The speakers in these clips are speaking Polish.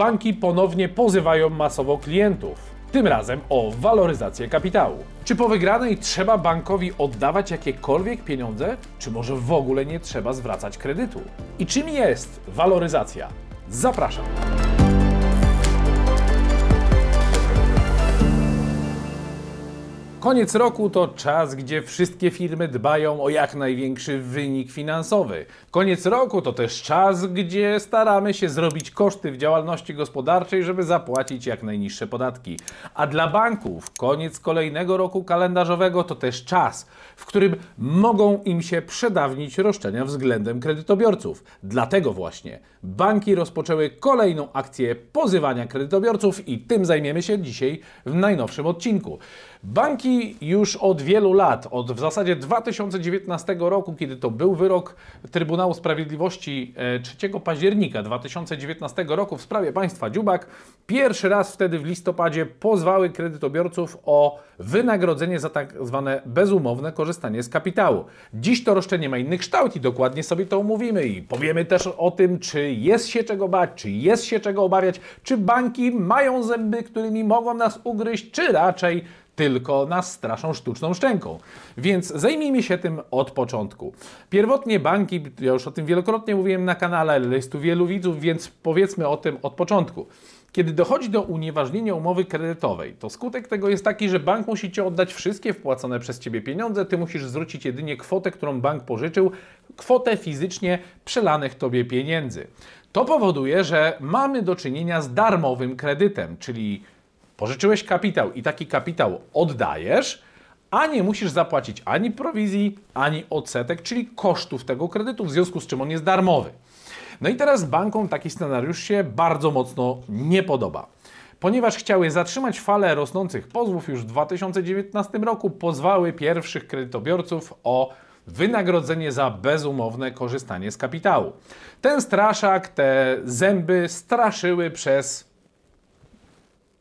banki ponownie pozywają masowo klientów. Tym razem o waloryzację kapitału. Czy po wygranej trzeba bankowi oddawać jakiekolwiek pieniądze, czy może w ogóle nie trzeba zwracać kredytu? I czym jest waloryzacja? Zapraszam. Koniec roku to czas, gdzie wszystkie firmy dbają o jak największy wynik finansowy. Koniec roku to też czas, gdzie staramy się zrobić koszty w działalności gospodarczej, żeby zapłacić jak najniższe podatki. A dla banków koniec kolejnego roku kalendarzowego to też czas, w którym mogą im się przedawnić roszczenia względem kredytobiorców. Dlatego właśnie banki rozpoczęły kolejną akcję pozywania kredytobiorców i tym zajmiemy się dzisiaj w najnowszym odcinku. Banki już od wielu lat, od w zasadzie 2019 roku, kiedy to był wyrok Trybunału Sprawiedliwości 3 e, października 2019 roku w sprawie państwa Dziubak, pierwszy raz wtedy w listopadzie pozwały kredytobiorców o wynagrodzenie za tak zwane bezumowne korzystanie z kapitału. Dziś to roszczenie ma inny kształt i dokładnie sobie to omówimy i powiemy też o tym, czy jest się czego bać, czy jest się czego obawiać, czy banki mają zęby, którymi mogą nas ugryźć, czy raczej tylko nas straszą sztuczną szczęką. Więc zajmijmy się tym od początku. Pierwotnie banki, ja już o tym wielokrotnie mówiłem na kanale, ale jest tu wielu widzów, więc powiedzmy o tym od początku. Kiedy dochodzi do unieważnienia umowy kredytowej, to skutek tego jest taki, że bank musi Ci oddać wszystkie wpłacone przez Ciebie pieniądze, Ty musisz zwrócić jedynie kwotę, którą bank pożyczył, kwotę fizycznie przelanych Tobie pieniędzy. To powoduje, że mamy do czynienia z darmowym kredytem, czyli Pożyczyłeś kapitał i taki kapitał oddajesz, a nie musisz zapłacić ani prowizji, ani odsetek, czyli kosztów tego kredytu, w związku z czym on jest darmowy. No i teraz bankom taki scenariusz się bardzo mocno nie podoba. Ponieważ chciały zatrzymać falę rosnących pozwów, już w 2019 roku pozwały pierwszych kredytobiorców o wynagrodzenie za bezumowne korzystanie z kapitału. Ten straszak, te zęby straszyły przez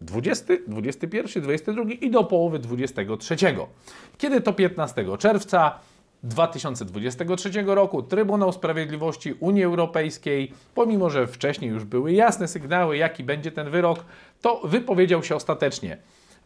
20, 21, 22 i do połowy 23. Kiedy to 15 czerwca 2023 roku Trybunał Sprawiedliwości Unii Europejskiej, pomimo że wcześniej już były jasne sygnały, jaki będzie ten wyrok, to wypowiedział się ostatecznie.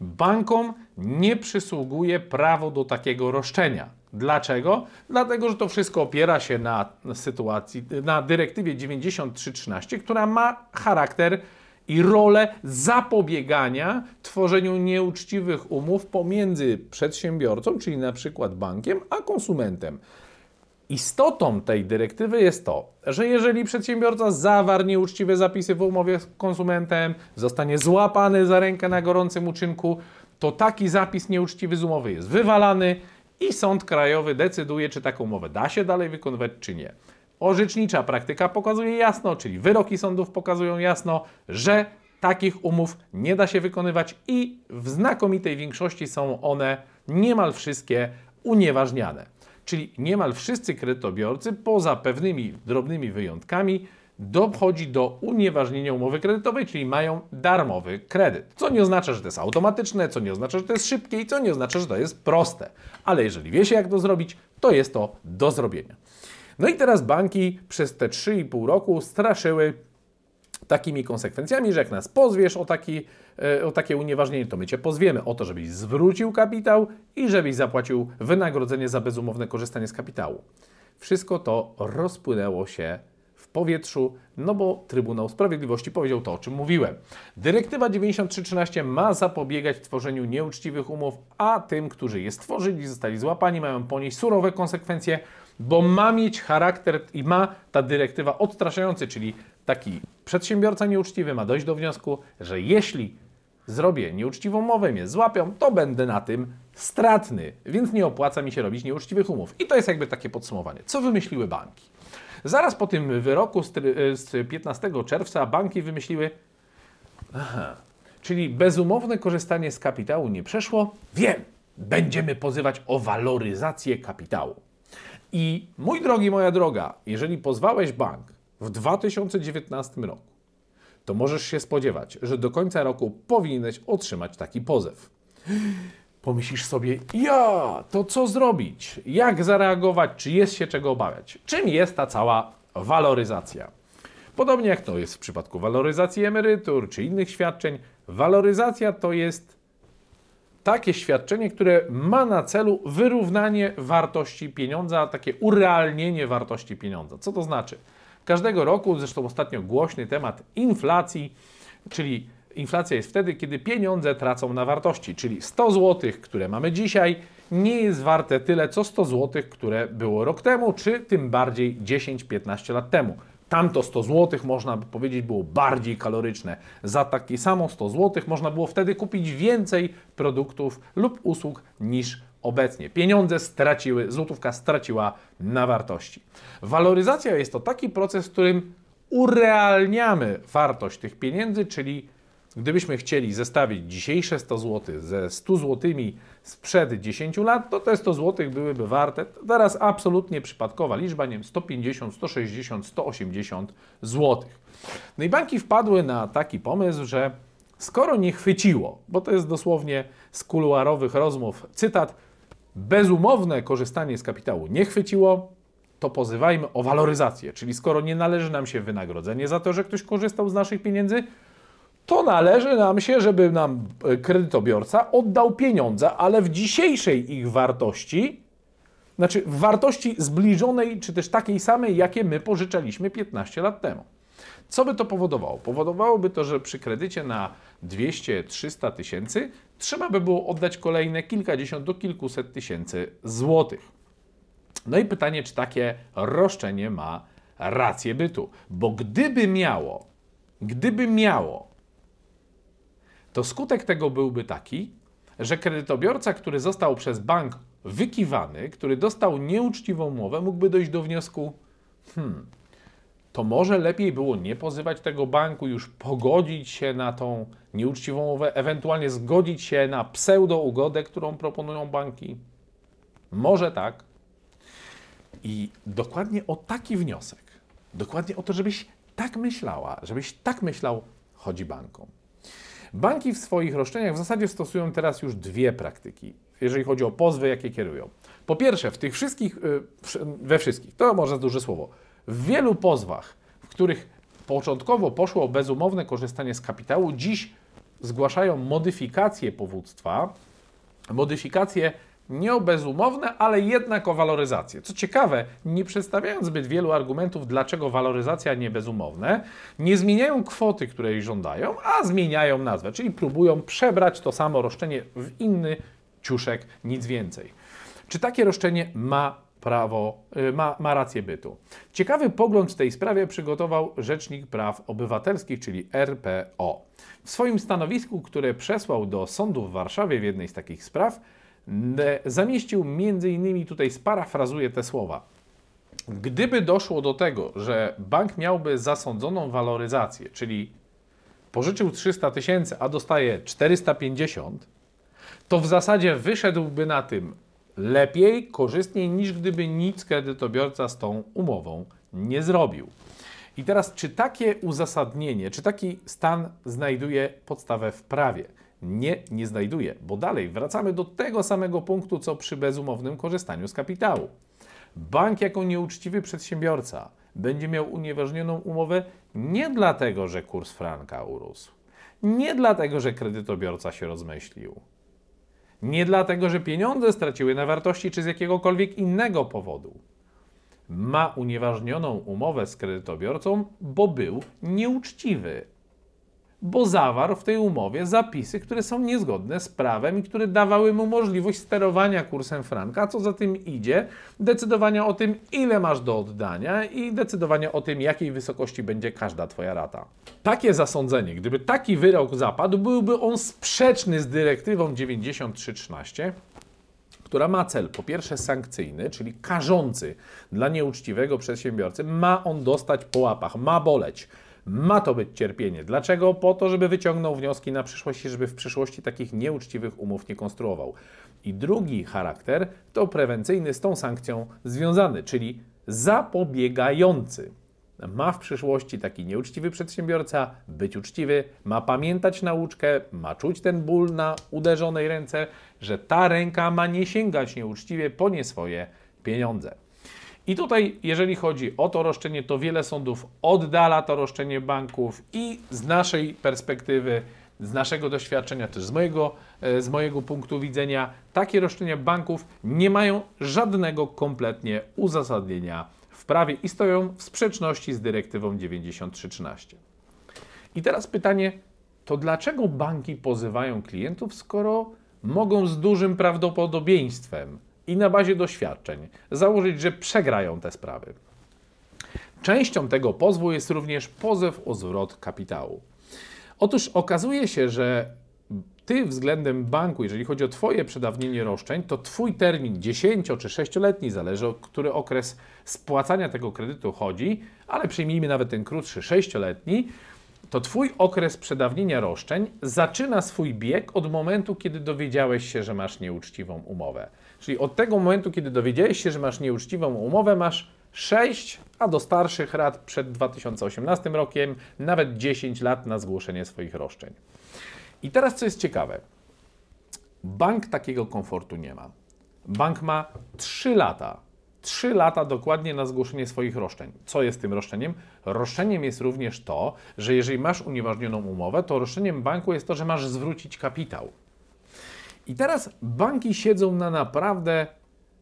Bankom nie przysługuje prawo do takiego roszczenia. Dlaczego? Dlatego, że to wszystko opiera się na sytuacji, na dyrektywie 9313, która ma charakter i rolę zapobiegania tworzeniu nieuczciwych umów pomiędzy przedsiębiorcą, czyli na przykład bankiem, a konsumentem. Istotą tej dyrektywy jest to, że jeżeli przedsiębiorca zawarł nieuczciwe zapisy w umowie z konsumentem, zostanie złapany za rękę na gorącym uczynku, to taki zapis nieuczciwy z umowy jest wywalany i sąd krajowy decyduje, czy taką umowę da się dalej wykonywać, czy nie. Orzecznicza praktyka pokazuje jasno, czyli wyroki sądów pokazują jasno, że takich umów nie da się wykonywać i w znakomitej większości są one niemal wszystkie unieważniane. Czyli niemal wszyscy kredytobiorcy, poza pewnymi drobnymi wyjątkami, dochodzi do unieważnienia umowy kredytowej, czyli mają darmowy kredyt. Co nie oznacza, że to jest automatyczne, co nie oznacza, że to jest szybkie i co nie oznacza, że to jest proste. Ale jeżeli wie się, jak to zrobić, to jest to do zrobienia. No i teraz banki przez te 3,5 roku straszyły takimi konsekwencjami, że jak nas pozwiesz o, taki, e, o takie unieważnienie, to my Cię pozwiemy o to, żebyś zwrócił kapitał i żebyś zapłacił wynagrodzenie za bezumowne korzystanie z kapitału. Wszystko to rozpłynęło się w powietrzu, no bo Trybunał Sprawiedliwości powiedział to, o czym mówiłem. Dyrektywa 9313 ma zapobiegać tworzeniu nieuczciwych umów, a tym, którzy je stworzyli, zostali złapani, mają ponieść surowe konsekwencje, bo ma mieć charakter i ma ta dyrektywa odstraszający, czyli taki przedsiębiorca nieuczciwy ma dojść do wniosku, że jeśli zrobię nieuczciwą umowę, mnie złapią, to będę na tym stratny, więc nie opłaca mi się robić nieuczciwych umów. I to jest jakby takie podsumowanie. Co wymyśliły banki? Zaraz po tym wyroku z 15 czerwca banki wymyśliły, aha, czyli bezumowne korzystanie z kapitału nie przeszło, wiem, będziemy pozywać o waloryzację kapitału. I mój drogi, moja droga, jeżeli pozwałeś bank w 2019 roku, to możesz się spodziewać, że do końca roku powinieneś otrzymać taki pozew. Pomyślisz sobie, ja, to co zrobić? Jak zareagować? Czy jest się czego obawiać? Czym jest ta cała waloryzacja? Podobnie jak to jest w przypadku waloryzacji emerytur czy innych świadczeń, waloryzacja to jest takie świadczenie, które ma na celu wyrównanie wartości pieniądza, takie urealnienie wartości pieniądza. Co to znaczy? Każdego roku, zresztą ostatnio głośny temat inflacji, czyli inflacja jest wtedy, kiedy pieniądze tracą na wartości, czyli 100 zł, które mamy dzisiaj, nie jest warte tyle, co 100 zł, które było rok temu, czy tym bardziej 10-15 lat temu. Tamto 100 zł, można by powiedzieć, było bardziej kaloryczne. Za takie samo 100 zł można było wtedy kupić więcej produktów lub usług niż obecnie. Pieniądze straciły, złotówka straciła na wartości. Waloryzacja jest to taki proces, w którym urealniamy wartość tych pieniędzy, czyli Gdybyśmy chcieli zestawić dzisiejsze 100 zł ze 100 zł sprzed 10 lat, to te 100 zł byłyby warte teraz absolutnie przypadkowa liczba, nie wiem, 150, 160, 180 zł. No i banki wpadły na taki pomysł, że skoro nie chwyciło, bo to jest dosłownie z kuluarowych rozmów cytat, bezumowne korzystanie z kapitału nie chwyciło, to pozywajmy o waloryzację, czyli skoro nie należy nam się wynagrodzenie za to, że ktoś korzystał z naszych pieniędzy, to należy nam się, żeby nam e, kredytobiorca oddał pieniądze, ale w dzisiejszej ich wartości, znaczy w wartości zbliżonej, czy też takiej samej, jakie my pożyczaliśmy 15 lat temu. Co by to powodowało? Powodowałoby to, że przy kredycie na 200-300 tysięcy trzeba by było oddać kolejne kilkadziesiąt do kilkuset tysięcy złotych. No i pytanie, czy takie roszczenie ma rację bytu? Bo gdyby miało, gdyby miało to skutek tego byłby taki, że kredytobiorca, który został przez bank wykiwany, który dostał nieuczciwą umowę, mógłby dojść do wniosku: hmm, to może lepiej było nie pozywać tego banku, już pogodzić się na tą nieuczciwą umowę, ewentualnie zgodzić się na pseudo-ugodę, którą proponują banki. Może tak. I dokładnie o taki wniosek, dokładnie o to, żebyś tak myślała, żebyś tak myślał, chodzi bankom. Banki w swoich roszczeniach w zasadzie stosują teraz już dwie praktyki, jeżeli chodzi o pozwy, jakie kierują. Po pierwsze, w tych wszystkich, y, we wszystkich, to może duże słowo, w wielu pozwach, w których początkowo poszło o bezumowne korzystanie z kapitału, dziś zgłaszają modyfikacje powództwa, modyfikacje nie o bezumowne, ale jednak o waloryzację. Co ciekawe, nie przedstawiając zbyt wielu argumentów, dlaczego waloryzacja nie bezumowne, nie zmieniają kwoty, której żądają, a zmieniają nazwę, czyli próbują przebrać to samo roszczenie w inny ciuszek, nic więcej. Czy takie roszczenie ma prawo, y, ma, ma rację bytu? Ciekawy pogląd w tej sprawie przygotował Rzecznik Praw Obywatelskich, czyli RPO. W swoim stanowisku, które przesłał do sądu w Warszawie w jednej z takich spraw, zamieścił między innymi, tutaj sparafrazuję te słowa. Gdyby doszło do tego, że bank miałby zasądzoną waloryzację, czyli pożyczył 300 tysięcy, a dostaje 450, to w zasadzie wyszedłby na tym lepiej, korzystniej niż gdyby nic kredytobiorca z tą umową nie zrobił. I teraz, czy takie uzasadnienie, czy taki stan znajduje podstawę w prawie? Nie, nie znajduje, bo dalej wracamy do tego samego punktu, co przy bezumownym korzystaniu z kapitału. Bank jako nieuczciwy przedsiębiorca będzie miał unieważnioną umowę nie dlatego, że kurs franka urósł, nie dlatego, że kredytobiorca się rozmyślił, nie dlatego, że pieniądze straciły na wartości czy z jakiegokolwiek innego powodu. Ma unieważnioną umowę z kredytobiorcą, bo był nieuczciwy, bo zawarł w tej umowie zapisy, które są niezgodne z prawem i które dawały mu możliwość sterowania kursem franka, a co za tym idzie, decydowania o tym, ile masz do oddania i decydowania o tym, jakiej wysokości będzie każda Twoja rata. Takie zasądzenie, gdyby taki wyrok zapadł, byłby on sprzeczny z dyrektywą 9313 która ma cel po pierwsze sankcyjny, czyli karzący dla nieuczciwego przedsiębiorcy, ma on dostać po łapach, ma boleć. Ma to być cierpienie. Dlaczego? Po to, żeby wyciągnął wnioski na przyszłość i żeby w przyszłości takich nieuczciwych umów nie konstruował. I drugi charakter to prewencyjny z tą sankcją związany, czyli zapobiegający. Ma w przyszłości taki nieuczciwy przedsiębiorca być uczciwy, ma pamiętać nauczkę, ma czuć ten ból na uderzonej ręce, że ta ręka ma nie sięgać nieuczciwie po nie swoje pieniądze. I tutaj, jeżeli chodzi o to roszczenie, to wiele sądów oddala to roszczenie banków i z naszej perspektywy, z naszego doświadczenia, też z mojego, e, z mojego punktu widzenia, takie roszczenia banków nie mają żadnego kompletnie uzasadnienia w prawie i stoją w sprzeczności z dyrektywą 9313. I teraz pytanie, to dlaczego banki pozywają klientów, skoro mogą z dużym prawdopodobieństwem i na bazie doświadczeń założyć, że przegrają te sprawy? Częścią tego pozwu jest również pozew o zwrot kapitału. Otóż okazuje się, że ty względem banku, jeżeli chodzi o Twoje przedawnienie roszczeń, to Twój termin 10 czy 6-letni, zależy o który okres spłacania tego kredytu chodzi, ale przyjmijmy nawet ten krótszy 6-letni, to Twój okres przedawnienia roszczeń zaczyna swój bieg od momentu, kiedy dowiedziałeś się, że masz nieuczciwą umowę. Czyli od tego momentu, kiedy dowiedziałeś się, że masz nieuczciwą umowę, masz 6, a do starszych lat przed 2018 rokiem nawet 10 lat na zgłoszenie swoich roszczeń. I teraz co jest ciekawe. Bank takiego komfortu nie ma. Bank ma 3 lata. 3 lata dokładnie na zgłoszenie swoich roszczeń. Co jest tym roszczeniem? Roszczeniem jest również to, że jeżeli masz unieważnioną umowę, to roszczeniem banku jest to, że masz zwrócić kapitał. I teraz banki siedzą na naprawdę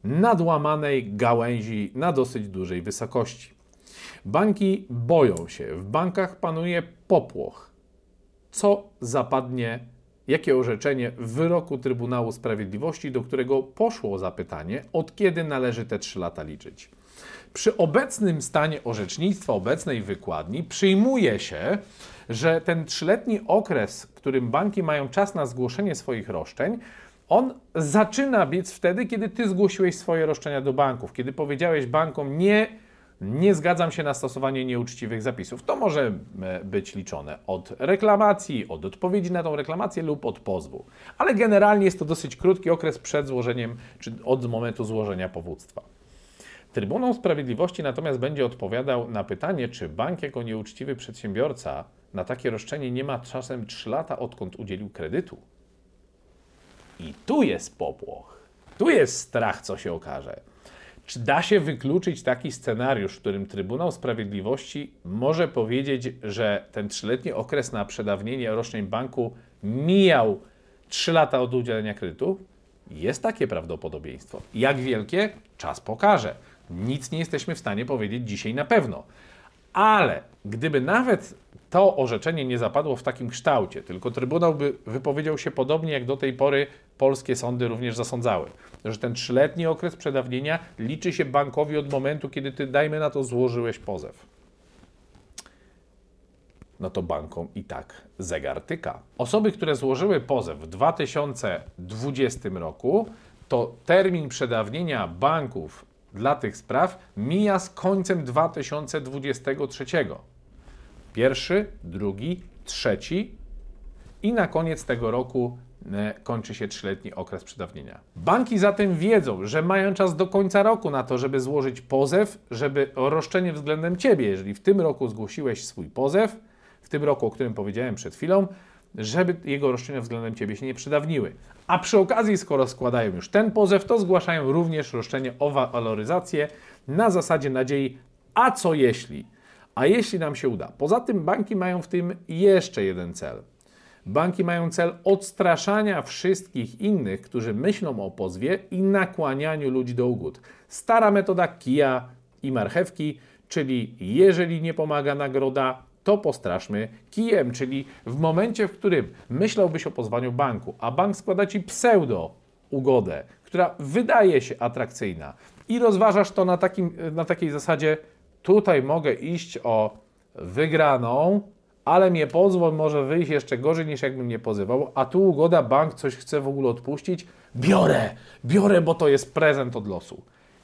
nadłamanej gałęzi na dosyć dużej wysokości. Banki boją się, w bankach panuje popłoch. Co zapadnie, jakie orzeczenie w wyroku Trybunału Sprawiedliwości, do którego poszło zapytanie, od kiedy należy te trzy lata liczyć. Przy obecnym stanie orzecznictwa, obecnej wykładni, przyjmuje się, że ten trzyletni okres, którym banki mają czas na zgłoszenie swoich roszczeń, on zaczyna biec wtedy, kiedy ty zgłosiłeś swoje roszczenia do banków, kiedy powiedziałeś bankom nie, nie zgadzam się na stosowanie nieuczciwych zapisów. To może e, być liczone od reklamacji, od odpowiedzi na tą reklamację lub od pozwu. Ale generalnie jest to dosyć krótki okres przed złożeniem, czy od momentu złożenia powództwa. Trybunał Sprawiedliwości natomiast będzie odpowiadał na pytanie, czy bank jako nieuczciwy przedsiębiorca na takie roszczenie nie ma czasem 3 lata odkąd udzielił kredytu. I tu jest popłoch. Tu jest strach, co się okaże. Czy da się wykluczyć taki scenariusz, w którym Trybunał Sprawiedliwości może powiedzieć, że ten trzyletni okres na przedawnienie roszczeń banku mijał 3 lata od udzielenia kredytu? Jest takie prawdopodobieństwo. Jak wielkie? Czas pokaże. Nic nie jesteśmy w stanie powiedzieć dzisiaj na pewno. Ale gdyby nawet to orzeczenie nie zapadło w takim kształcie, tylko Trybunał by wypowiedział się podobnie jak do tej pory polskie sądy również zasądzały, że ten trzyletni okres przedawnienia liczy się bankowi od momentu, kiedy ty, dajmy na to, złożyłeś pozew. No to bankom i tak zegar tyka. Osoby, które złożyły pozew w 2020 roku, to termin przedawnienia banków dla tych spraw mija z końcem 2023. Pierwszy, drugi, trzeci i na koniec tego roku e, kończy się trzyletni okres przedawnienia. Banki zatem wiedzą, że mają czas do końca roku na to, żeby złożyć pozew, żeby roszczenie względem Ciebie, jeżeli w tym roku zgłosiłeś swój pozew, w tym roku, o którym powiedziałem przed chwilą, żeby jego roszczenia względem Ciebie się nie przedawniły. A przy okazji, skoro składają już ten pozew, to zgłaszają również roszczenie o waloryzację na zasadzie nadziei, a co jeśli? A jeśli nam się uda? Poza tym banki mają w tym jeszcze jeden cel. Banki mają cel odstraszania wszystkich innych, którzy myślą o pozwie i nakłanianiu ludzi do ugód. Stara metoda kija i marchewki, czyli jeżeli nie pomaga nagroda, to postraszmy kijem, czyli w momencie, w którym myślałbyś o pozwaniu banku, a bank składa ci pseudo ugodę, która wydaje się atrakcyjna i rozważasz to na, takim, na takiej zasadzie, tutaj mogę iść o wygraną, ale mnie pozwól może wyjść jeszcze gorzej niż jakbym nie pozywał, a tu ugoda, bank coś chce w ogóle odpuścić, biorę, biorę, bo to jest prezent od losu.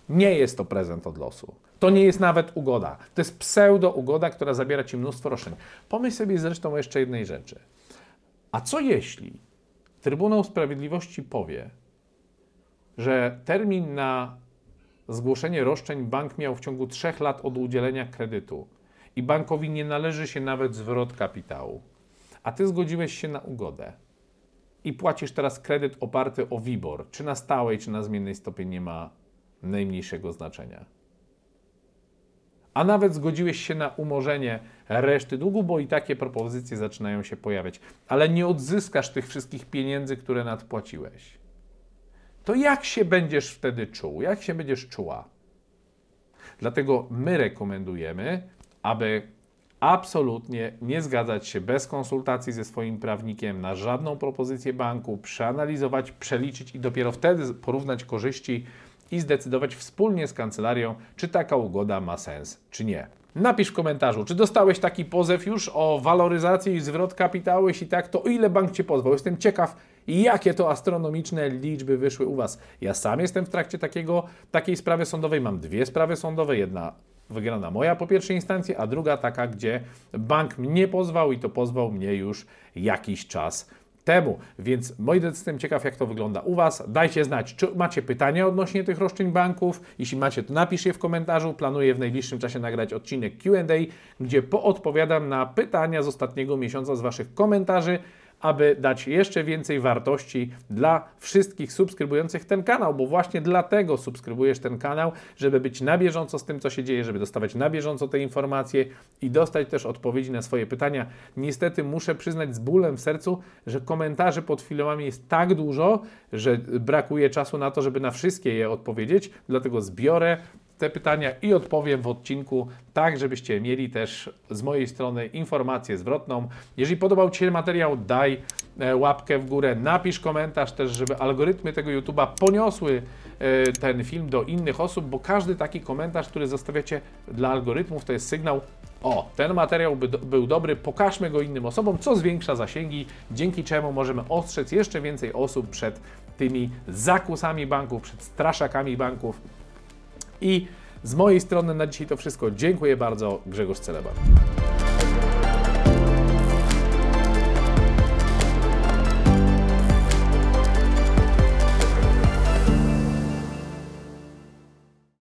Nie jest to prezent od losu. To nie jest nawet ugoda. To jest pseudo-ugoda, która zabiera Ci mnóstwo roszczeń. Pomyśl sobie zresztą o jeszcze jednej rzeczy. A co jeśli Trybunał Sprawiedliwości powie, że termin na zgłoszenie roszczeń bank miał w ciągu trzech lat od udzielenia kredytu i bankowi nie należy się nawet zwrot kapitału, a Ty zgodziłeś się na ugodę i płacisz teraz kredyt oparty o WIBOR, czy na stałej, czy na zmiennej stopie nie ma najmniejszego znaczenia. a nawet zgodziłeś się na umorzenie reszty długu, bo i takie propozycje zaczynają się pojawiać, ale nie odzyskasz tych wszystkich pieniędzy, które nadpłaciłeś. To jak się będziesz wtedy czuł? Jak się będziesz czuła? Dlatego my rekomendujemy, aby absolutnie nie zgadzać się bez konsultacji ze swoim prawnikiem na żadną propozycję banku, przeanalizować, przeliczyć i dopiero wtedy porównać korzyści i zdecydować wspólnie z kancelarią, czy taka ugoda ma sens, czy nie. Napisz w komentarzu, czy dostałeś taki pozew już o waloryzację i zwrot kapitału, jeśli tak, to o ile bank Cię pozwał. Jestem ciekaw, jakie to astronomiczne liczby wyszły u Was. Ja sam jestem w trakcie takiego, takiej sprawy sądowej, mam dwie sprawy sądowe, jedna wygrana moja po pierwszej instancji, a druga taka, gdzie bank mnie pozwał i to pozwał mnie już jakiś czas temu. Więc moi drodzy, jestem ciekaw, jak to wygląda u Was. Dajcie znać, czy macie pytania odnośnie tych roszczeń banków. Jeśli macie, to napiszcie w komentarzu. Planuję w najbliższym czasie nagrać odcinek QA, gdzie poodpowiadam na pytania z ostatniego miesiąca z Waszych komentarzy aby dać jeszcze więcej wartości dla wszystkich subskrybujących ten kanał, bo właśnie dlatego subskrybujesz ten kanał, żeby być na bieżąco z tym, co się dzieje, żeby dostawać na bieżąco te informacje i dostać też odpowiedzi na swoje pytania. Niestety muszę przyznać z bólem w sercu, że komentarzy pod filmami jest tak dużo, że brakuje czasu na to, żeby na wszystkie je odpowiedzieć, dlatego zbiorę te pytania i odpowiem w odcinku, tak żebyście mieli też z mojej strony informację zwrotną. Jeżeli podobał Ci się materiał, daj e, łapkę w górę, napisz komentarz też, żeby algorytmy tego YouTube'a poniosły e, ten film do innych osób, bo każdy taki komentarz, który zostawiacie dla algorytmów, to jest sygnał, o, ten materiał by, był dobry, pokażmy go innym osobom, co zwiększa zasięgi, dzięki czemu możemy ostrzec jeszcze więcej osób przed tymi zakusami banków, przed straszakami banków. I z mojej strony na dzisiaj to wszystko. Dziękuję bardzo. Grzegorz Celeban.